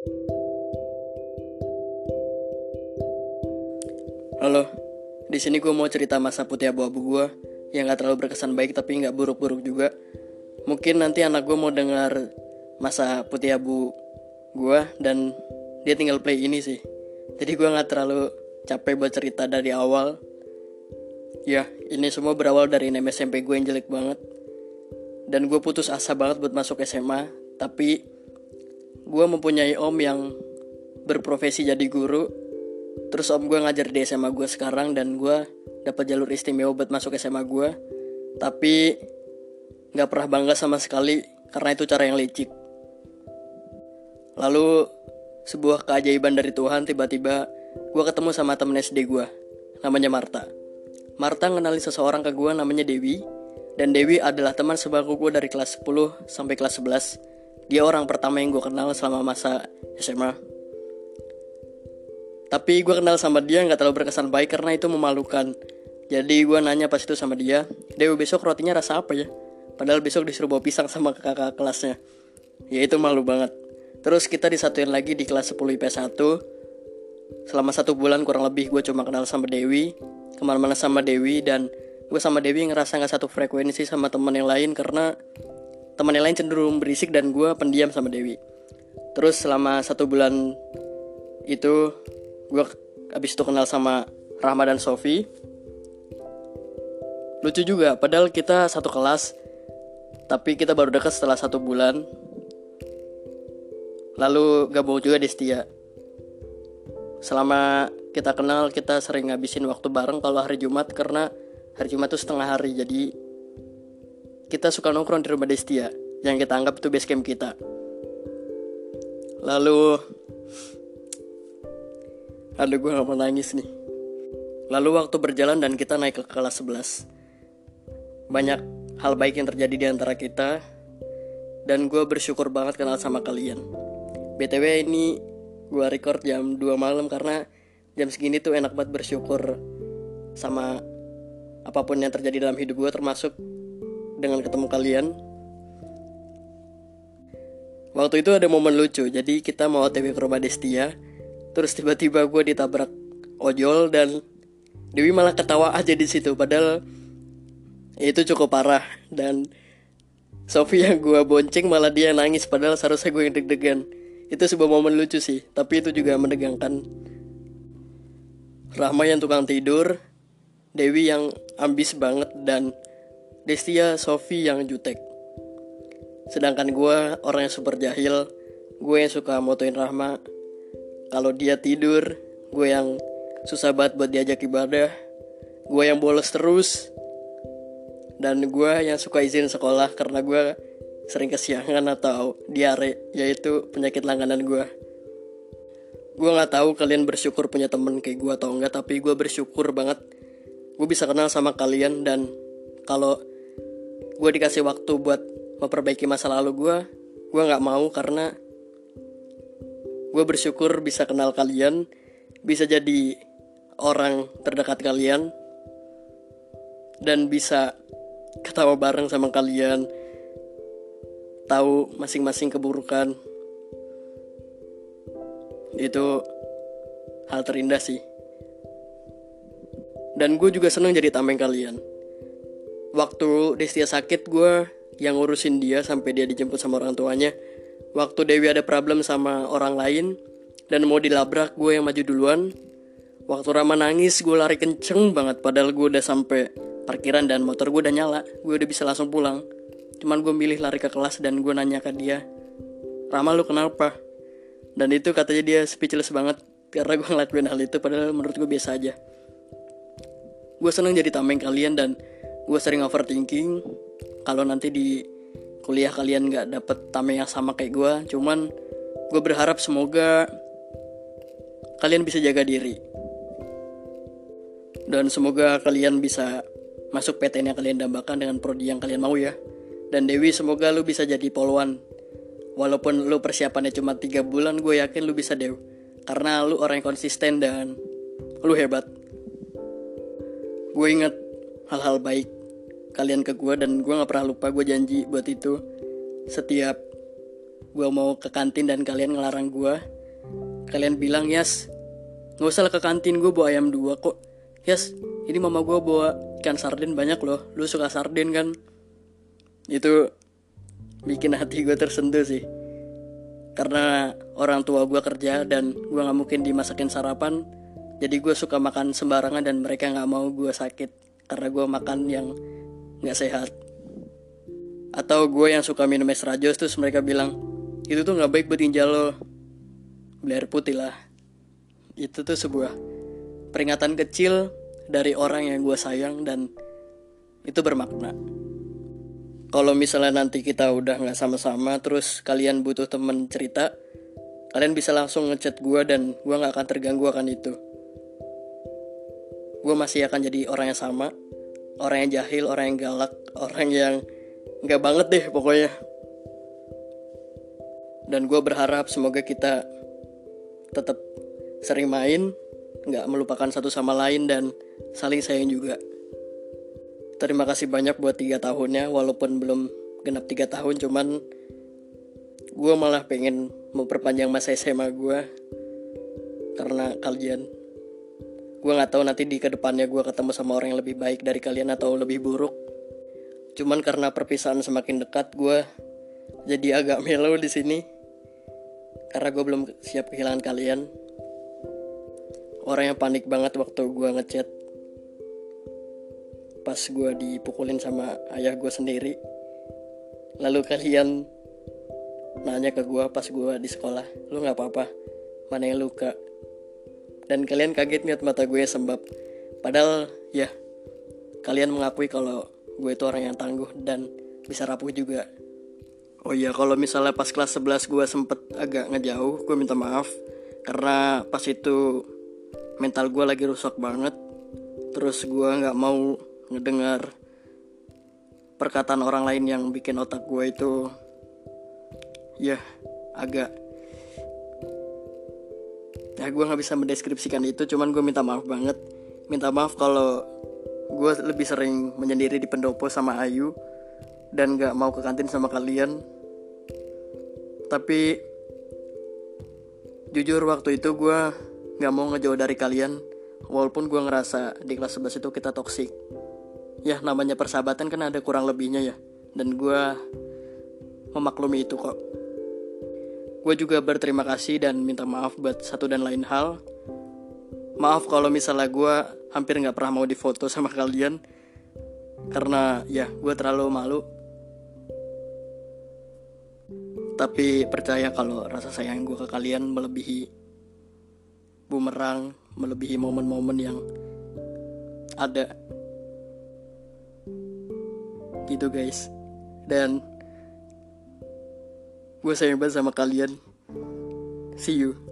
Halo, di sini gue mau cerita masa putih abu-abu gue yang gak terlalu berkesan baik tapi gak buruk-buruk juga. Mungkin nanti anak gue mau dengar masa putih abu gue dan dia tinggal play ini sih. Jadi gue gak terlalu capek buat cerita dari awal. Ya, ini semua berawal dari NM SMP gue yang jelek banget. Dan gue putus asa banget buat masuk SMA. Tapi gue mempunyai om yang berprofesi jadi guru. Terus om gue ngajar di SMA gue sekarang dan gue dapat jalur istimewa buat masuk SMA gue tapi nggak pernah bangga sama sekali karena itu cara yang licik. Lalu sebuah keajaiban dari Tuhan tiba-tiba gue ketemu sama temen SD gue namanya Marta Marta ngenalin seseorang ke gue namanya Dewi dan Dewi adalah teman sebangku gue dari kelas 10 sampai kelas 11 dia orang pertama yang gue kenal selama masa SMA tapi gue kenal sama dia nggak terlalu berkesan baik karena itu memalukan. Jadi gue nanya pas itu sama dia, Dewi besok rotinya rasa apa ya? Padahal besok disuruh bawa pisang sama kakak kelasnya. Ya itu malu banget. Terus kita disatuin lagi di kelas 10 IP 1 Selama satu bulan kurang lebih gue cuma kenal sama Dewi Ke mana-mana sama Dewi dan gue sama Dewi ngerasa gak satu frekuensi sama teman yang lain Karena teman yang lain cenderung berisik dan gue pendiam sama Dewi. Terus selama satu bulan itu gue abis itu kenal sama Rahma dan Sofi. Lucu juga padahal kita satu kelas tapi kita baru dekat setelah satu bulan. Lalu gabung juga di Setia. Selama kita kenal kita sering ngabisin waktu bareng kalau hari Jumat karena hari Jumat itu setengah hari jadi kita suka nongkrong di rumah Destia yang kita anggap itu base camp kita. Lalu Aduh gue gak mau nangis nih. Lalu waktu berjalan dan kita naik ke kelas 11 Banyak hal baik yang terjadi di antara kita Dan gue bersyukur banget kenal sama kalian. BTW ini gue record jam 2 malam karena jam segini tuh enak banget bersyukur sama apa pun yang terjadi dalam hidup gue termasuk dengan ketemu kalian. Waktu itu ada momen lucu, jadi kita mau OTW ke rumah Destia terus tiba-tiba gue ditabrak ojol dan Dewi malah ketawa aja di situ padahal itu cukup parah dan Sofi yang gue bonceng malah dia nangis padahal seharusnya gue yang deg-degan. Itu sebuah momen lucu sih tapi itu juga menegangkan. Rahma yang tukang tidur Dewi yang ambis banget dan Destia Sofi yang jutek. Sedangkan gue orang yang super jahil. Gue yang suka motoin Rahma. Kalau dia tidur gue yang susah banget buat diajak ibadah. Gue yang bolos terus. Dan gue yang suka izin sekolah karena gue sering kesiangan atau diare yaitu penyakit langganan gue gue nggak tahu kalian bersyukur punya temen kayak gue atau enggak tapi gue bersyukur banget. Gue bisa kenal sama kalian dan kalau gue dikasih waktu buat memperbaiki masa lalu gue gue nggak mau karena gue bersyukur bisa kenal kalian bisa jadi orang terdekat kalian dan bisa ketawa bareng sama kalian tahu masing-masing keburukan. Itu hal terindah sih. Dan gue juga seneng jadi tameng kalian waktu Destia sakit gue yang ngurusin dia sampai dia dijemput sama orang tuanya Waktu Dewi ada problem sama orang lain dan mau dilabrak gue yang maju duluan. Waktu Rama nangis gue lari kenceng banget padahal gue udah sampai parkiran dan motor gue udah nyala. Gue udah bisa langsung pulang. Cuman gue milih lari ke kelas dan gue nanya ke dia, Rama lu kenapa? Dan itu katanya dia speechless banget karena gue ngelakuin hal itu padahal menurut gue biasa aja. Gue seneng jadi tameng kalian dan gue sering overthinking kalau nanti di kuliah kalian nggak dapet tameng yang sama kayak gue cuman gue berharap semoga kalian bisa jaga diri. Dan semoga kalian bisa masuk PTN yang kalian dambakan dengan prodi yang kalian mau ya. Dan Dewi semoga lu bisa jadi poluan. Walaupun lu persiapannya cuma tiga bulan gue yakin lu bisa Dew. Karena lu orang yang konsisten dan lu hebat. Gue inget hal-hal baik kalian ke gue dan gue nggak pernah lupa gue janji buat itu. Setiap gue mau ke kantin dan kalian ngelarang gue kalian bilang yes nggak usah ke kantin gue bawa ayam dua kok. Yes ini mama gue bawa ikan sarden banyak loh lu suka sarden kan? Itu bikin hati gue tersentuh sih. Karena orang tua gue kerja dan gue nggak mungkin dimasakin sarapan jadi gue suka makan sembarangan dan mereka nggak mau gue sakit karena gue makan yang nggak sehat. Atau gue yang suka minum es rajos terus mereka bilang itu tuh nggak baik buat ginjal lo. Beli air putih lah. Itu tuh sebuah peringatan kecil dari orang yang gue sayang dan itu bermakna. Kalau misalnya nanti kita udah nggak sama-sama terus kalian butuh temen cerita kalian bisa langsung ngechat gue dan gue nggak akan terganggu akan itu gue masih akan jadi orang yang sama orang yang jahil orang yang galak orang yang nggak banget deh pokoknya. Dan gue berharap semoga kita tetap sering main nggak melupakan satu sama lain dan saling sayang juga. Terima kasih banyak buat tiga tahunnya walaupun belum genap tiga tahun cuman gue malah pengen memperpanjang masa SMA gue karena kalian gue nggak tahu nanti di ke depannya gue ketemu sama orang yang lebih baik dari kalian atau lebih buruk Cuman karena perpisahan semakin dekat, gue jadi agak melo di sini. Karena gue belum siap kehilangan kalian. Orang yang panik banget waktu gue ngechat. Pas gue dipukulin sama ayah gue sendiri. Lalu kalian nanya ke gue pas gue di sekolah, lu nggak apa-apa, mana yang luka? Dan kalian kaget ngeliat mata gue sembab. Padahal ya, kalian mengakui kalau gue itu orang yang tangguh dan bisa rapuh juga. Oh iya kalau misalnya pas kelas 11 gue sempet agak ngejauh gue minta maaf. Karena pas itu mental gue lagi rusak banget. Terus gue nggak mau ngedengar perkataan orang lain yang bikin otak gue itu ya agak ya gue nggak bisa mendeskripsikan itu cuman gue minta maaf banget. Minta maaf kalau gue lebih sering menyendiri di pendopo sama Ayu dan gak mau ke kantin sama kalian. Tapi jujur waktu itu gue gak mau ngejauh dari kalian walaupun gue ngerasa di kelas 11 itu kita toksik ya namanya persahabatan kan ada kurang lebihnya ya dan gue memaklumi itu kok gue juga berterima kasih dan minta maaf buat satu dan lain hal. Maaf kalau misalnya gue hampir nggak pernah mau difoto sama kalian. Karena ya gue terlalu malu. Tapi percaya kalau rasa sayang gue ke kalian melebihi bumerang melebihi momen-momen yang ada. Gitu guys. Dan gue sayang banget sama kalian. See you